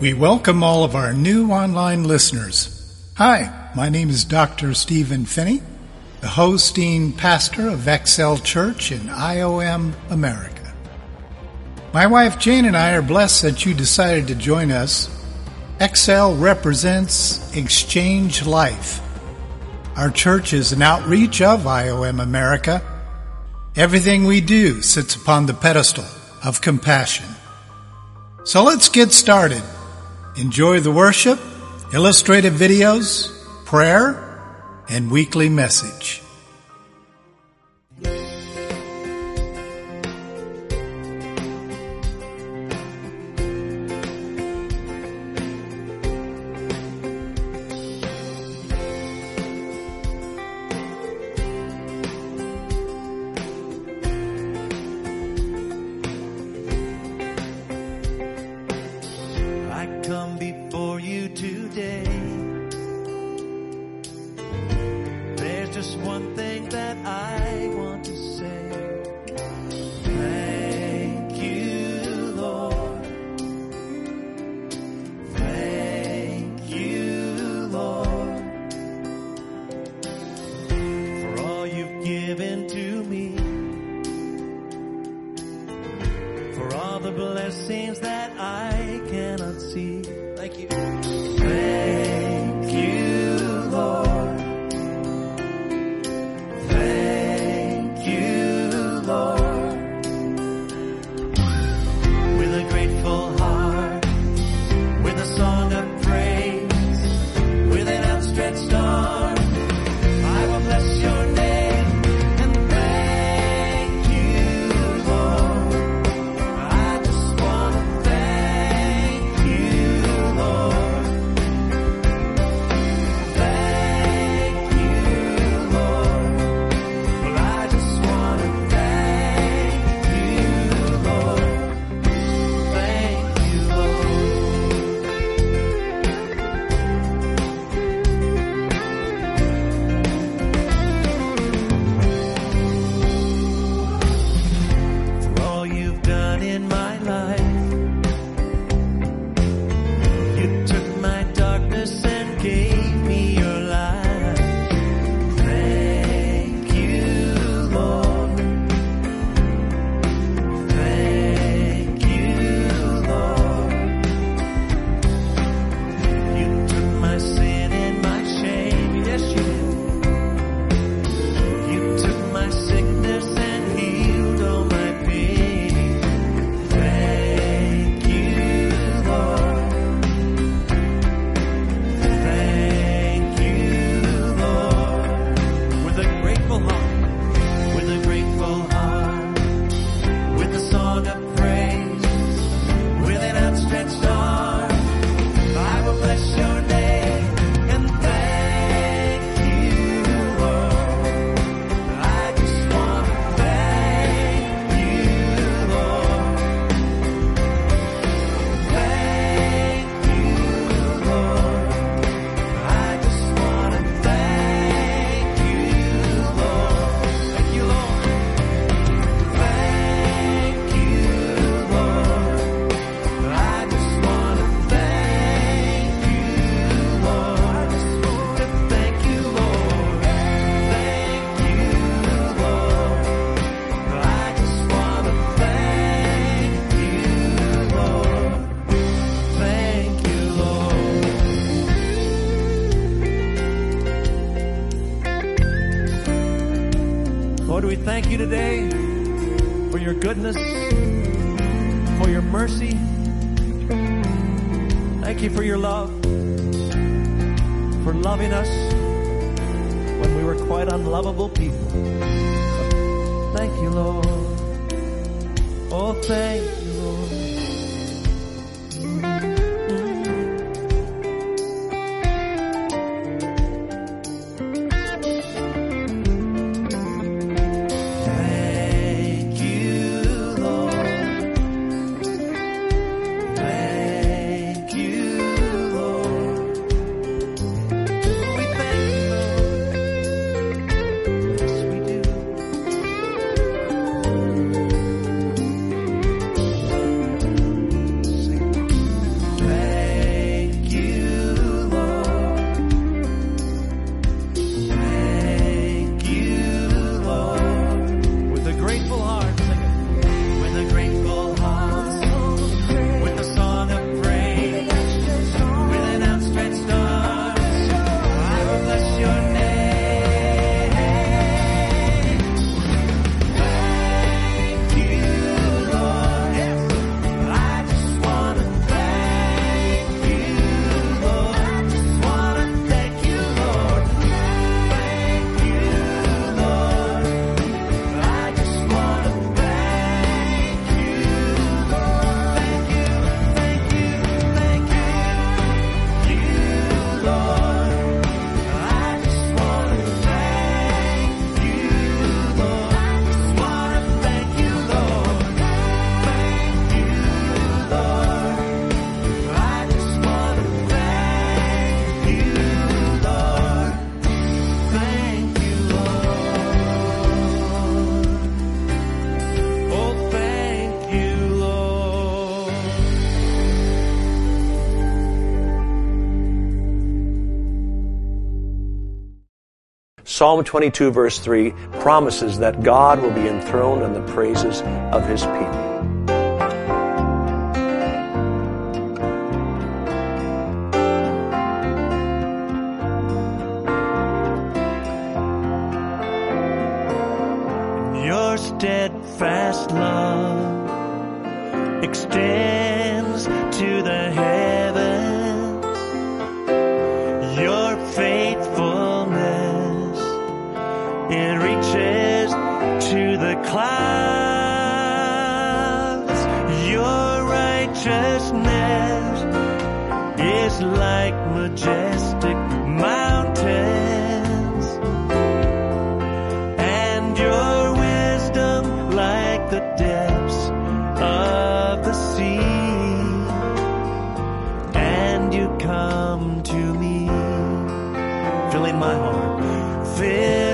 We welcome all of our new online listeners. Hi, my name is Dr. Stephen Phinney, the hosting pastor of XL Church in IOM, America. My wife Jane and I are blessed that you decided to join us. XL represents Exchange Life. Our church is an outreach of IOM America. Everything we do sits upon the pedestal of compassion. So let's get started. Enjoy the worship, illustrative videos, prayer, and weekly message. Lord, we thank you today for your goodness, for your mercy. Thank you for your love, for loving us when we were quite unlovable people. Thank you, Lord. Oh, thank Psalm 22 verse 3 promises that God will be enthroned on the praises of His people. Filling my heart, filling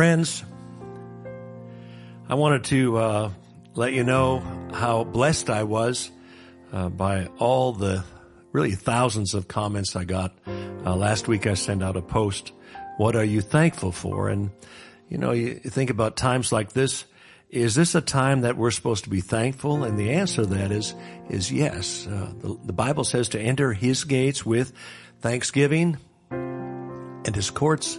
friends. I wanted to uh, let you know how blessed I was uh, by all the really thousands of comments I got. Uh, last week I sent out a post. What are you thankful for? And, you know, you think about times like this. Is this a time that we're supposed to be thankful? And the answer to that is, is yes. Uh, the, the Bible says to enter his gates with thanksgiving and his courts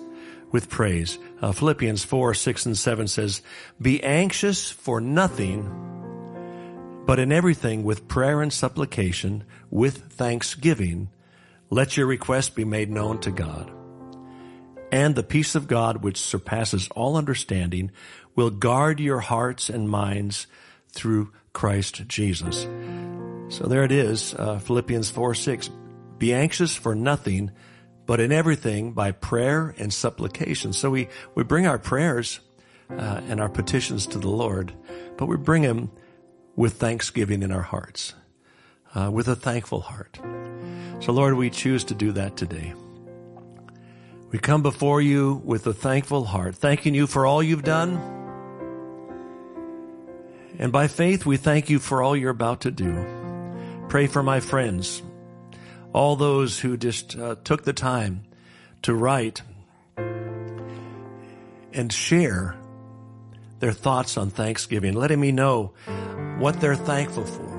with praise. Uh, Philippians 4, 6 and 7 says, Be anxious for nothing, but in everything with prayer and supplication, with thanksgiving, let your requests be made known to God. And the peace of God, which surpasses all understanding, will guard your hearts and minds through Christ Jesus. So there it is, uh, Philippians 4, 6. Be anxious for nothing, but in everything by prayer and supplication. So we, we bring our prayers uh, and our petitions to the Lord, but we bring them with thanksgiving in our hearts, uh, with a thankful heart. So Lord, we choose to do that today. We come before you with a thankful heart, thanking you for all you've done And by faith, we thank you for all you're about to do. Pray for my friends, all those who just uh, took the time to write and share their thoughts on Thanksgiving, letting me know what they're thankful for.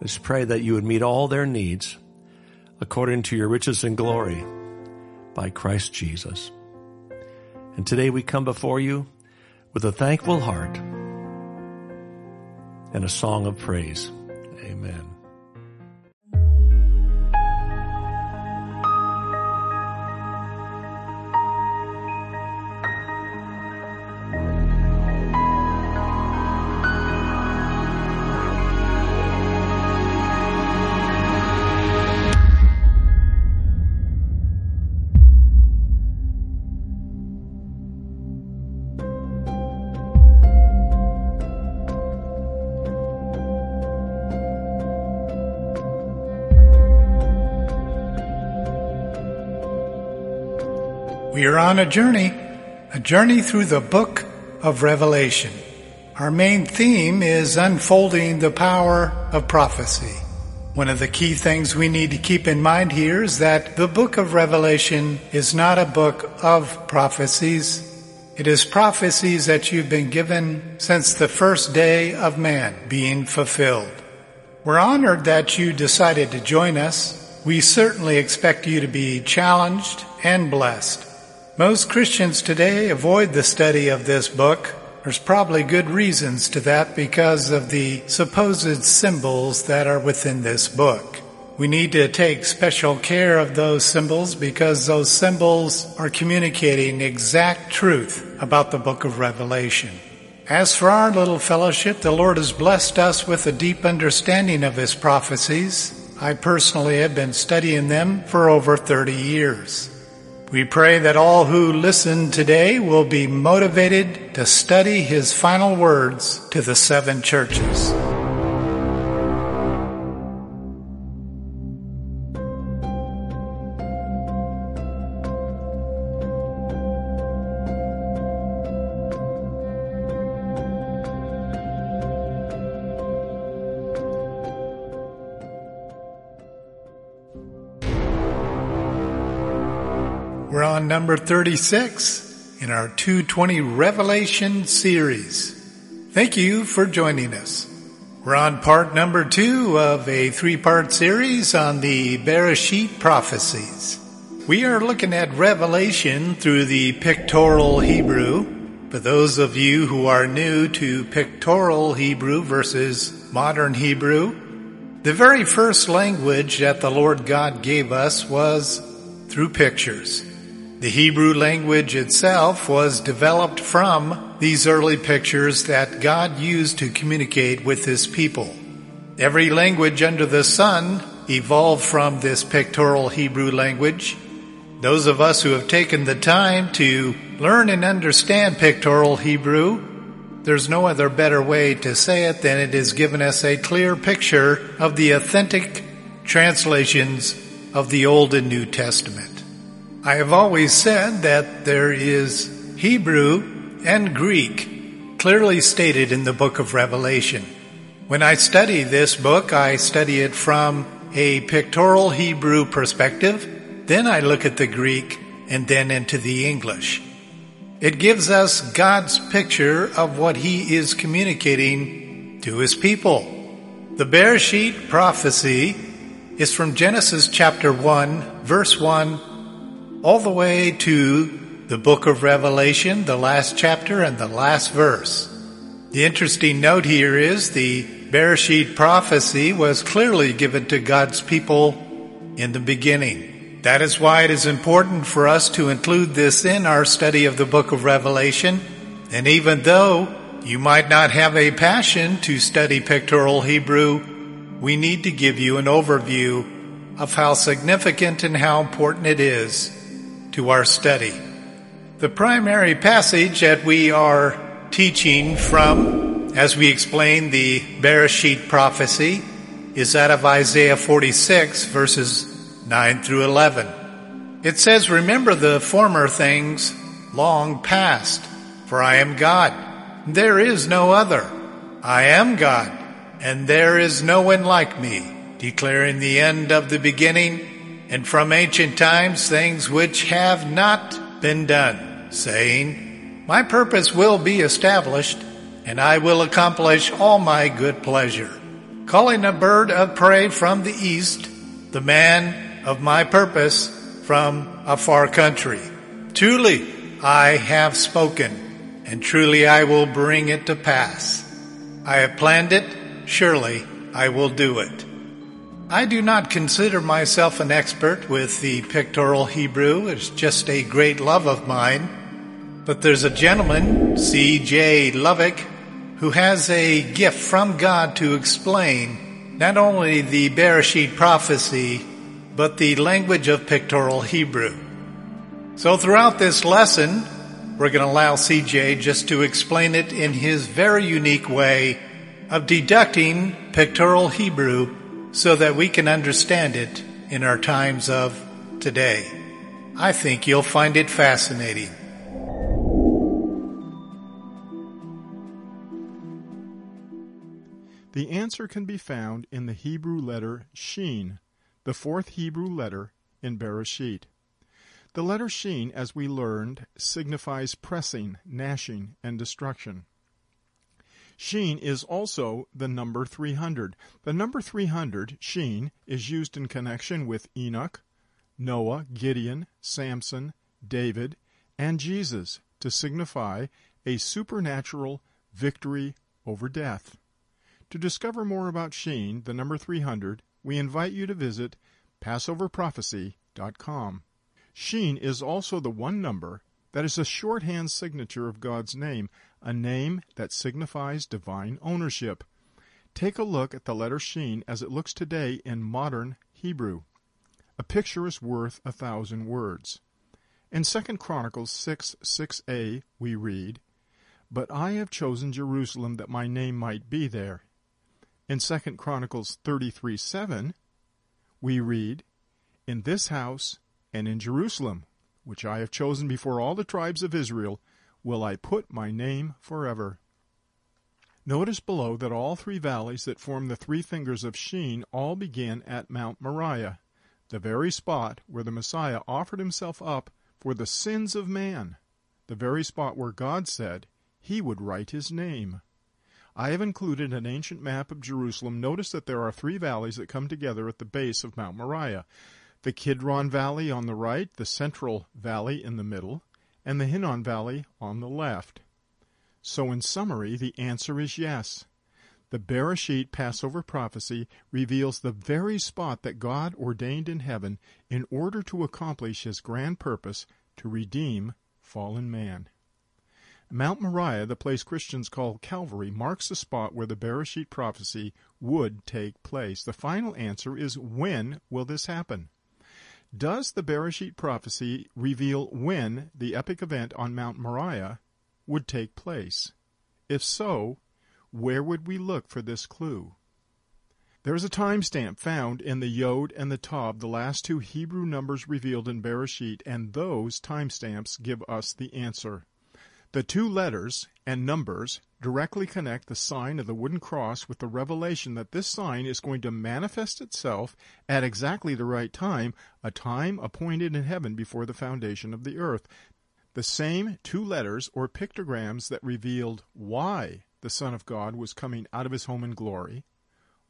Let's pray that you would meet all their needs according to your riches and glory by Christ Jesus. And today we come before you with a thankful heart and a song of praise. Amen. On a journey, a journey through the book of Revelation. Our main theme is unfolding the power of prophecy. One of the key things we need to keep in mind here is that the book of Revelation is not a book of prophecies. It is prophecies that you've been given since the first day of man being fulfilled. We're honored that you decided to join us. We certainly expect you to be challenged and blessed. Most Christians today avoid the study of this book. There's probably good reasons to that because of the supposed symbols that are within this book. We need to take special care of those symbols because those symbols are communicating exact truth about the book of Revelation. As for our little fellowship, the Lord has blessed us with a deep understanding of His prophecies. I personally have been studying them for over 30 years. We pray that all who listen today will be motivated to study his final words to the seven churches. We're on number 36 in our 220 Revelation series. Thank you for joining us. We're on part number two of a three-part series on the Bereshit prophecies. We are looking at Revelation through the pictorial Hebrew. For those of you who are new to pictorial Hebrew versus modern Hebrew, the very first language that the Lord God gave us was through pictures. The Hebrew language itself was developed from these early pictures that God used to communicate with his people. Every language under the sun evolved from this pictorial Hebrew language. Those of us who have taken the time to learn and understand pictorial Hebrew, there's no other better way to say it than it has given us a clear picture of the authentic translations of the Old and New Testament. I have always said that there is Hebrew and Greek clearly stated in the book of Revelation. When I study this book, I study it from a pictorial Hebrew perspective, then I look at the Greek and then into the English. It gives us God's picture of what he is communicating to his people. The Bereshit prophecy is from Genesis chapter 1, verse 1 all the way to the book of Revelation, the last chapter and the last verse. The interesting note here is the Bereshit prophecy was clearly given to God's people in the beginning. That is why it is important for us to include this in our study of the book of Revelation. And even though you might not have a passion to study pictorial Hebrew, we need to give you an overview of how significant and how important it is to our study. The primary passage that we are teaching from, as we explain the Bereshit prophecy, is that of Isaiah 46 verses 9 through 11. It says, remember the former things long past, for I am God. There is no other. I am God, and there is no one like me, declaring the end of the beginning, and from ancient times things which have not been done, saying, My purpose will be established, and I will accomplish all my good pleasure. Calling a bird of prey from the east, the man of my purpose from a far country. Truly, I have spoken, and truly I will bring it to pass. I have planned it, surely I will do it. I do not consider myself an expert with the pictorial Hebrew. It's just a great love of mine. But there's a gentleman, C.J. Lovik, who has a gift from God to explain not only the Bereshit prophecy, but the language of pictorial Hebrew. So throughout this lesson, we're going to allow CJ just to explain it in his very unique way of deducting pictorial Hebrew so that we can understand it in our times of today. I think you'll find it fascinating. The answer can be found in the Hebrew letter Shin, the fourth Hebrew letter in Bereshit. The letter Shin, as we learned, signifies pressing, gnashing, and destruction. Shin is also the number 300. The number 300, Shin, is used in connection with Enoch, Noah, Gideon, Samson, David, and Jesus to signify a supernatural victory over death. To discover more about Shin, the number 300, we invite you to visit PassoverProphecy.com. Shin is also the one number that is a shorthand signature of God's name, a name that signifies divine ownership. Take a look at the letter Shin as it looks today in modern Hebrew. A picture is worth a thousand words. In 2 Chronicles 6 6a, we read, But I have chosen Jerusalem that my name might be there. In 2 Chronicles 33 7, we read, In this house and in Jerusalem, which I have chosen before all the tribes of Israel, will I put my name forever. Notice below that all three valleys that form the three fingers of Shin all begin at Mount Moriah, the very spot where the Messiah offered himself up for the sins of man, the very spot where God said he would write his name. I have included an ancient map of Jerusalem. Notice that there are three valleys that come together at the base of Mount Moriah the Kidron Valley on the right, the Central Valley in the middle, and the Hinnom Valley on the left. So, in summary, the answer is yes. The Bereshit Passover prophecy reveals the very spot that God ordained in heaven in order to accomplish his grand purpose to redeem fallen man. Mount Moriah, the place Christians call Calvary, marks the spot where the Bereshit prophecy would take place. The final answer is when will this happen? Does the Bereshit prophecy reveal when the epic event on Mount Moriah would take place? If so, where would we look for this clue? There is a timestamp found in the Yod and the Tav, the last two Hebrew numbers revealed in Bereshit, and those timestamps give us the answer. The two letters and numbers directly connect the sign of the wooden cross with the revelation that this sign is going to manifest itself at exactly the right time, a time appointed in heaven before the foundation of the earth. The same two letters or pictograms that revealed why the Son of God was coming out of his home in glory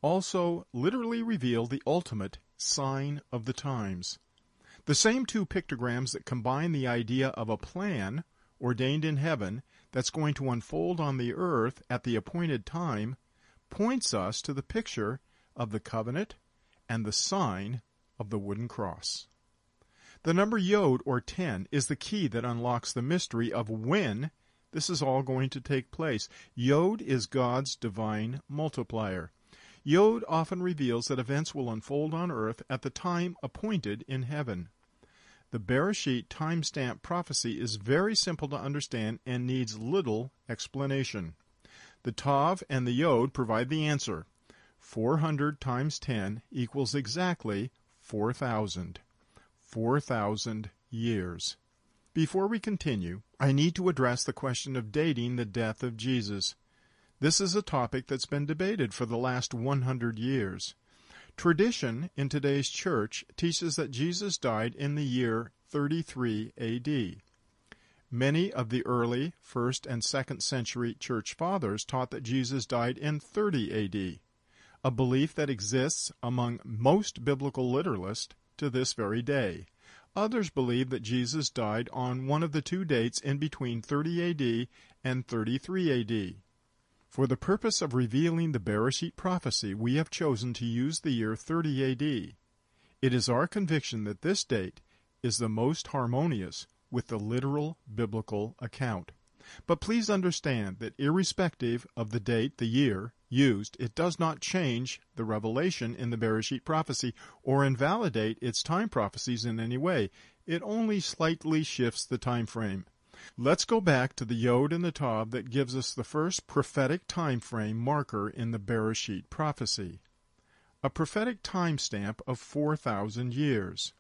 also literally reveal the ultimate sign of the times. The same two pictograms that combine the idea of a plan ordained in heaven that's going to unfold on the earth at the appointed time points us to the picture of the covenant and the sign of the wooden cross. The number Yod, or 10, is the key that unlocks the mystery of when this is all going to take place. Yod is God's divine multiplier. Yod often reveals that events will unfold on earth at the time appointed in heaven. The Bereshit timestamp prophecy is very simple to understand and needs little explanation. The Tav and the Yod provide the answer. 400 times 10 equals exactly 4,000. 4,000 years. Before we continue, I need to address the question of dating the death of Jesus. This is a topic that's been debated for the last 100 years. Tradition in today's church teaches that Jesus died in the year 33 AD. Many of the early 1st and 2nd century church fathers taught that Jesus died in 30 AD, a belief that exists among most biblical literalists to this very day. Others believe that Jesus died on one of the two dates in between 30 AD and 33 AD. For the purpose of revealing the Bereshit prophecy, we have chosen to use the year 30 AD. It is our conviction that this date is the most harmonious with the literal biblical account. But please understand that irrespective of the date, the year, used, it does not change the revelation in the Bereshit prophecy or invalidate its time prophecies in any way. It only slightly shifts the time frame. Let's go back to the Yod and the Tav that gives us the first prophetic time frame marker in the Bereshit prophecy. A prophetic timestamp of 4,000 years.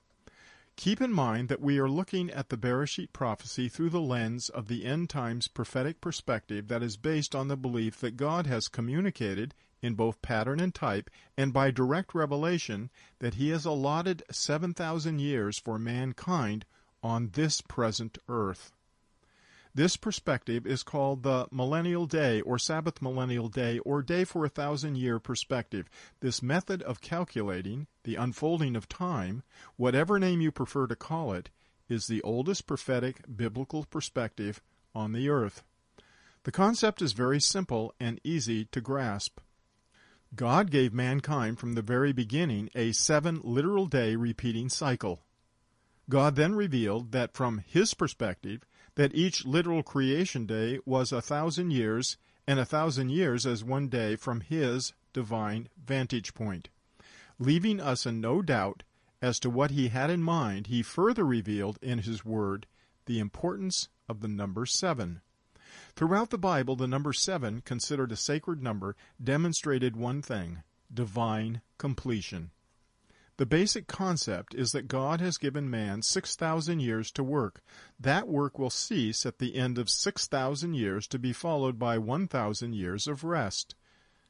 Keep in mind that we are looking at the Bereshit prophecy through the lens of the end times prophetic perspective that is based on the belief that God has communicated in both pattern and type and by direct revelation that he has allotted 7,000 years for mankind on this present earth. This perspective is called the millennial day or Sabbath millennial day or day for a thousand year perspective. This method of calculating the unfolding of time, whatever name you prefer to call it, is the oldest prophetic biblical perspective on the earth. The concept is very simple and easy to grasp. God gave mankind from the very beginning a seven literal day repeating cycle. God then revealed that from his perspective, that each literal creation day was a thousand years, and a thousand years as one day from his divine vantage point. Leaving us in no doubt as to what he had in mind, he further revealed in his word the importance of the number seven. Throughout the Bible, the number seven, considered a sacred number, demonstrated one thing divine completion. The basic concept is that God has given man 6,000 years to work. That work will cease at the end of 6,000 years to be followed by 1,000 years of rest.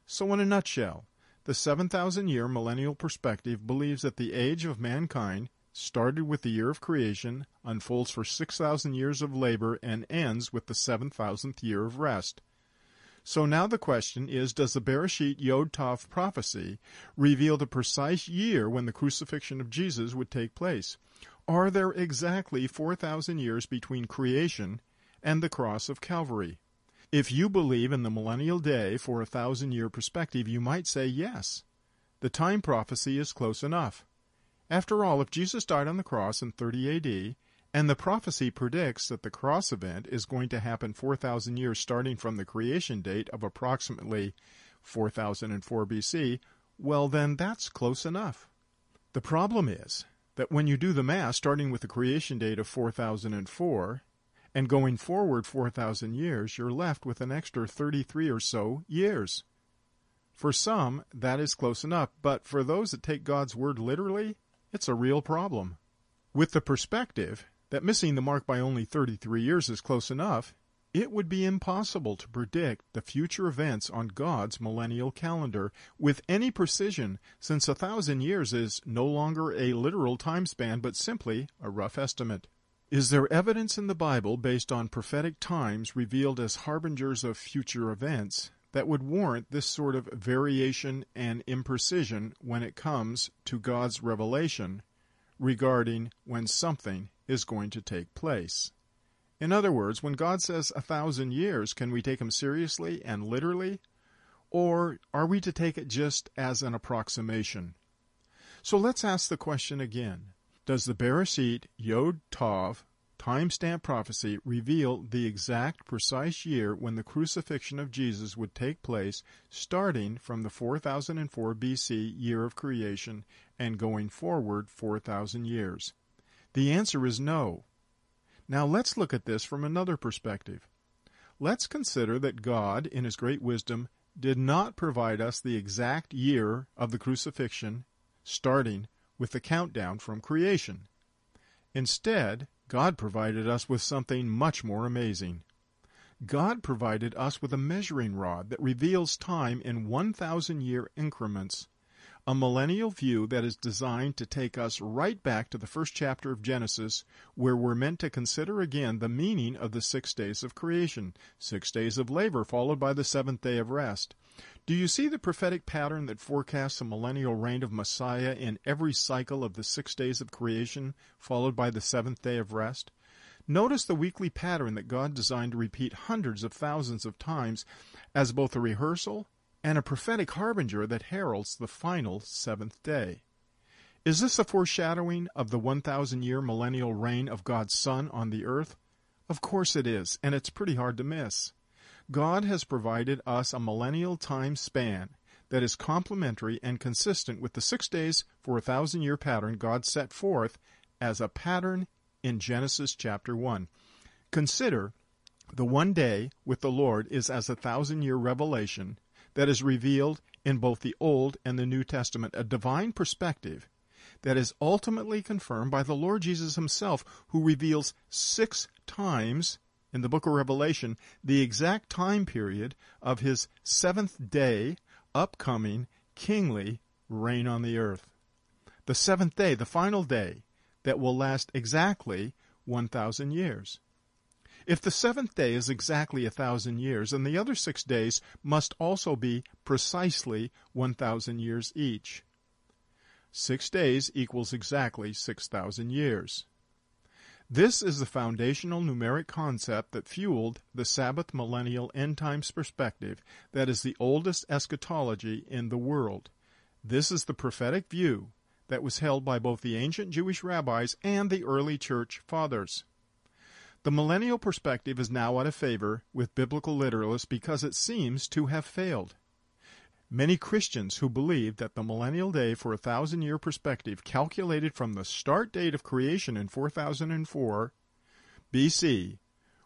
So, in a nutshell, the 7,000 year millennial perspective believes that the age of mankind started with the year of creation, unfolds for 6,000 years of labor, and ends with the 7,000th year of rest. So now the question is Does the Bereshit Yod Tav prophecy reveal the precise year when the crucifixion of Jesus would take place? Are there exactly 4,000 years between creation and the cross of Calvary? If you believe in the millennial day for a thousand year perspective, you might say yes. The time prophecy is close enough. After all, if Jesus died on the cross in 30 AD, and the prophecy predicts that the cross event is going to happen 4,000 years starting from the creation date of approximately 4004 BC. Well, then that's close enough. The problem is that when you do the math, starting with the creation date of 4004 and going forward 4,000 years, you're left with an extra 33 or so years. For some, that is close enough, but for those that take God's word literally, it's a real problem. With the perspective that missing the mark by only 33 years is close enough, it would be impossible to predict the future events on God's millennial calendar with any precision, since a thousand years is no longer a literal time span but simply a rough estimate. Is there evidence in the Bible based on prophetic times revealed as harbingers of future events that would warrant this sort of variation and imprecision when it comes to God's revelation regarding when something is going to take place. In other words, when God says a thousand years, can we take him seriously and literally? Or are we to take it just as an approximation? So let's ask the question again. Does the Bereshit Yod Tav timestamp prophecy reveal the exact precise year when the crucifixion of Jesus would take place, starting from the 4004 BC year of creation and going forward 4,000 years? The answer is no. Now let's look at this from another perspective. Let's consider that God, in His great wisdom, did not provide us the exact year of the crucifixion, starting with the countdown from creation. Instead, God provided us with something much more amazing. God provided us with a measuring rod that reveals time in 1,000 year increments a millennial view that is designed to take us right back to the first chapter of Genesis, where we're meant to consider again the meaning of the six days of creation, six days of labor followed by the seventh day of rest. Do you see the prophetic pattern that forecasts a millennial reign of Messiah in every cycle of the six days of creation, followed by the seventh day of rest? Notice the weekly pattern that God designed to repeat hundreds of thousands of times as both a rehearsal and a prophetic harbinger that heralds the final seventh day. Is this a foreshadowing of the 1,000 year millennial reign of God's Son on the earth? Of course it is, and it's pretty hard to miss. God has provided us a millennial time span that is complementary and consistent with the six days for a thousand year pattern God set forth as a pattern in Genesis chapter 1. Consider the one day with the Lord is as a thousand year revelation that is revealed in both the Old and the New Testament, a divine perspective that is ultimately confirmed by the Lord Jesus himself, who reveals six times in the book of Revelation the exact time period of his seventh day, upcoming, kingly reign on the earth. The seventh day, the final day, that will last exactly 1,000 years. If the seventh day is exactly a thousand years, and the other six days must also be precisely one thousand years each. Six days equals exactly six thousand years. This is the foundational numeric concept that fueled the Sabbath millennial end times perspective that is the oldest eschatology in the world. This is the prophetic view that was held by both the ancient Jewish rabbis and the early church fathers. The millennial perspective is now out of favor with biblical literalists because it seems to have failed. Many Christians who believe that the millennial day for a thousand year perspective calculated from the start date of creation in 4004 BC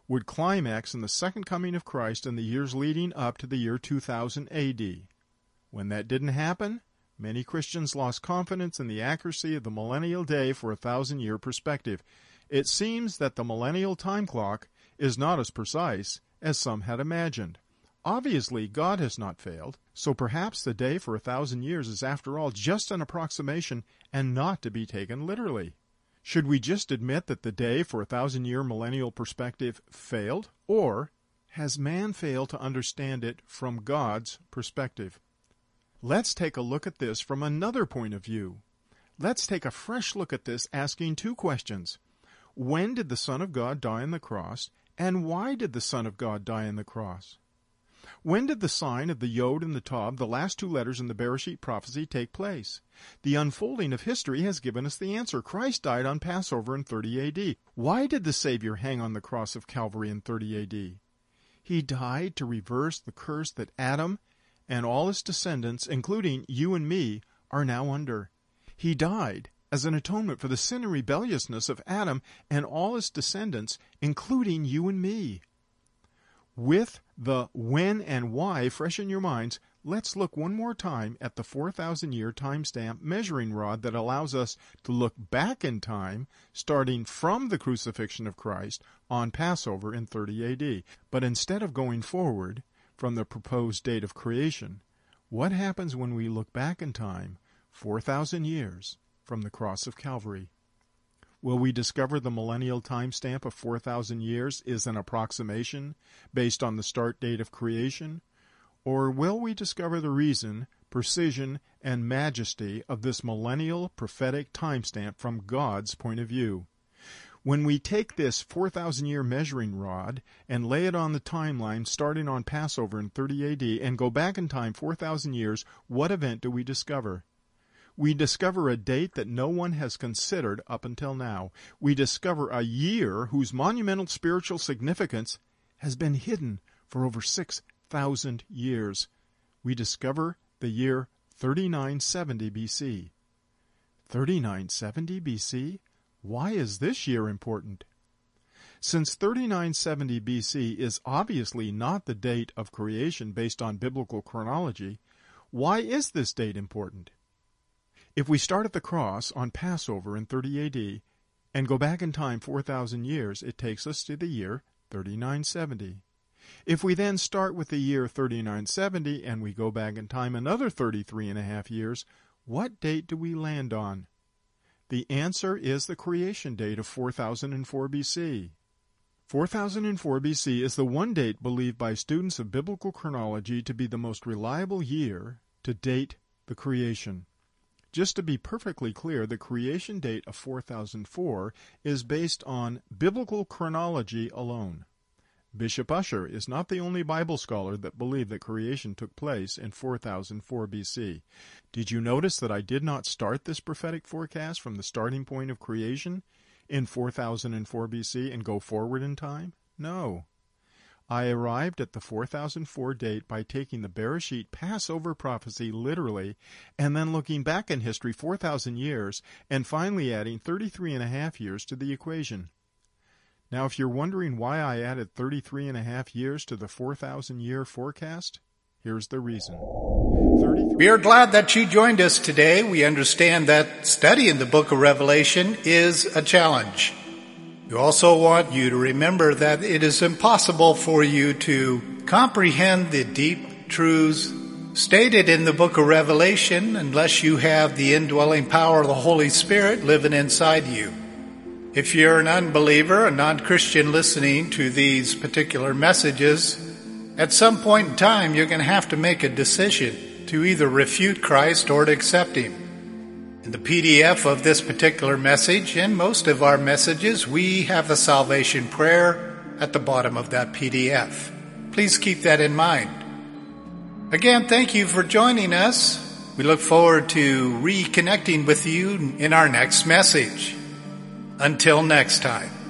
would climax in the second coming of Christ in the years leading up to the year 2000 AD. When that didn't happen, many Christians lost confidence in the accuracy of the millennial day for a thousand year perspective it seems that the millennial time clock is not as precise as some had imagined. Obviously, God has not failed, so perhaps the day for a thousand years is after all just an approximation and not to be taken literally. Should we just admit that the day for a thousand year millennial perspective failed, or has man failed to understand it from God's perspective? Let's take a look at this from another point of view. Let's take a fresh look at this asking two questions. When did the Son of God die on the cross, and why did the Son of God die on the cross? When did the sign of the Yod and the Tav, the last two letters in the Bereshit prophecy, take place? The unfolding of history has given us the answer. Christ died on Passover in 30 AD. Why did the Savior hang on the cross of Calvary in 30 AD? He died to reverse the curse that Adam and all his descendants, including you and me, are now under. He died as an atonement for the sin and rebelliousness of Adam and all his descendants, including you and me. With the when and why fresh in your minds, let's look one more time at the 4,000 year timestamp measuring rod that allows us to look back in time, starting from the crucifixion of Christ on Passover in 30 AD. But instead of going forward from the proposed date of creation, what happens when we look back in time 4,000 years from the cross of Calvary. Will we discover the millennial timestamp of 4,000 years is an approximation based on the start date of creation? Or will we discover the reason, precision, and majesty of this millennial prophetic timestamp from God's point of view? When we take this 4,000 year measuring rod and lay it on the timeline starting on Passover in 30 AD and go back in time 4,000 years, what event do we discover? We discover a date that no one has considered up until now. We discover a year whose monumental spiritual significance has been hidden for over 6,000 years. We discover the year 3970 BC. 3970 BC? Why is this year important? Since 3970 BC is obviously not the date of creation based on biblical chronology, why is this date important? If we start at the cross on Passover in 30 AD and go back in time 4,000 years, it takes us to the year 3970. If we then start with the year 3970 and we go back in time another 33 and a half years, what date do we land on? The answer is the creation date of 4004 BC. 4004 BC is the one date believed by students of biblical chronology to be the most reliable year to date the creation. Just to be perfectly clear, the creation date of 4004 is based on biblical chronology alone. Bishop Ussher is not the only Bible scholar that believed that creation took place in 4004 BC. Did you notice that I did not start this prophetic forecast from the starting point of creation in 4004 BC and go forward in time? No. I arrived at the 4004 date by taking the Berisheet Passover prophecy literally and then looking back in history 4,000 years and finally adding 33 and a half years to the equation. Now, if you're wondering why I added 33 and a half years to the 4,000 year forecast, here's the reason. We are glad that you joined us today. We understand that studying the book of Revelation is a challenge. We also want you to remember that it is impossible for you to comprehend the deep truths stated in the book of Revelation unless you have the indwelling power of the Holy Spirit living inside you. If you're an unbeliever, a non-Christian listening to these particular messages, at some point in time you're going to have to make a decision to either refute Christ or to accept Him. In the PDF of this particular message and most of our messages, we have the salvation prayer at the bottom of that PDF. Please keep that in mind. Again, thank you for joining us. We look forward to reconnecting with you in our next message. Until next time.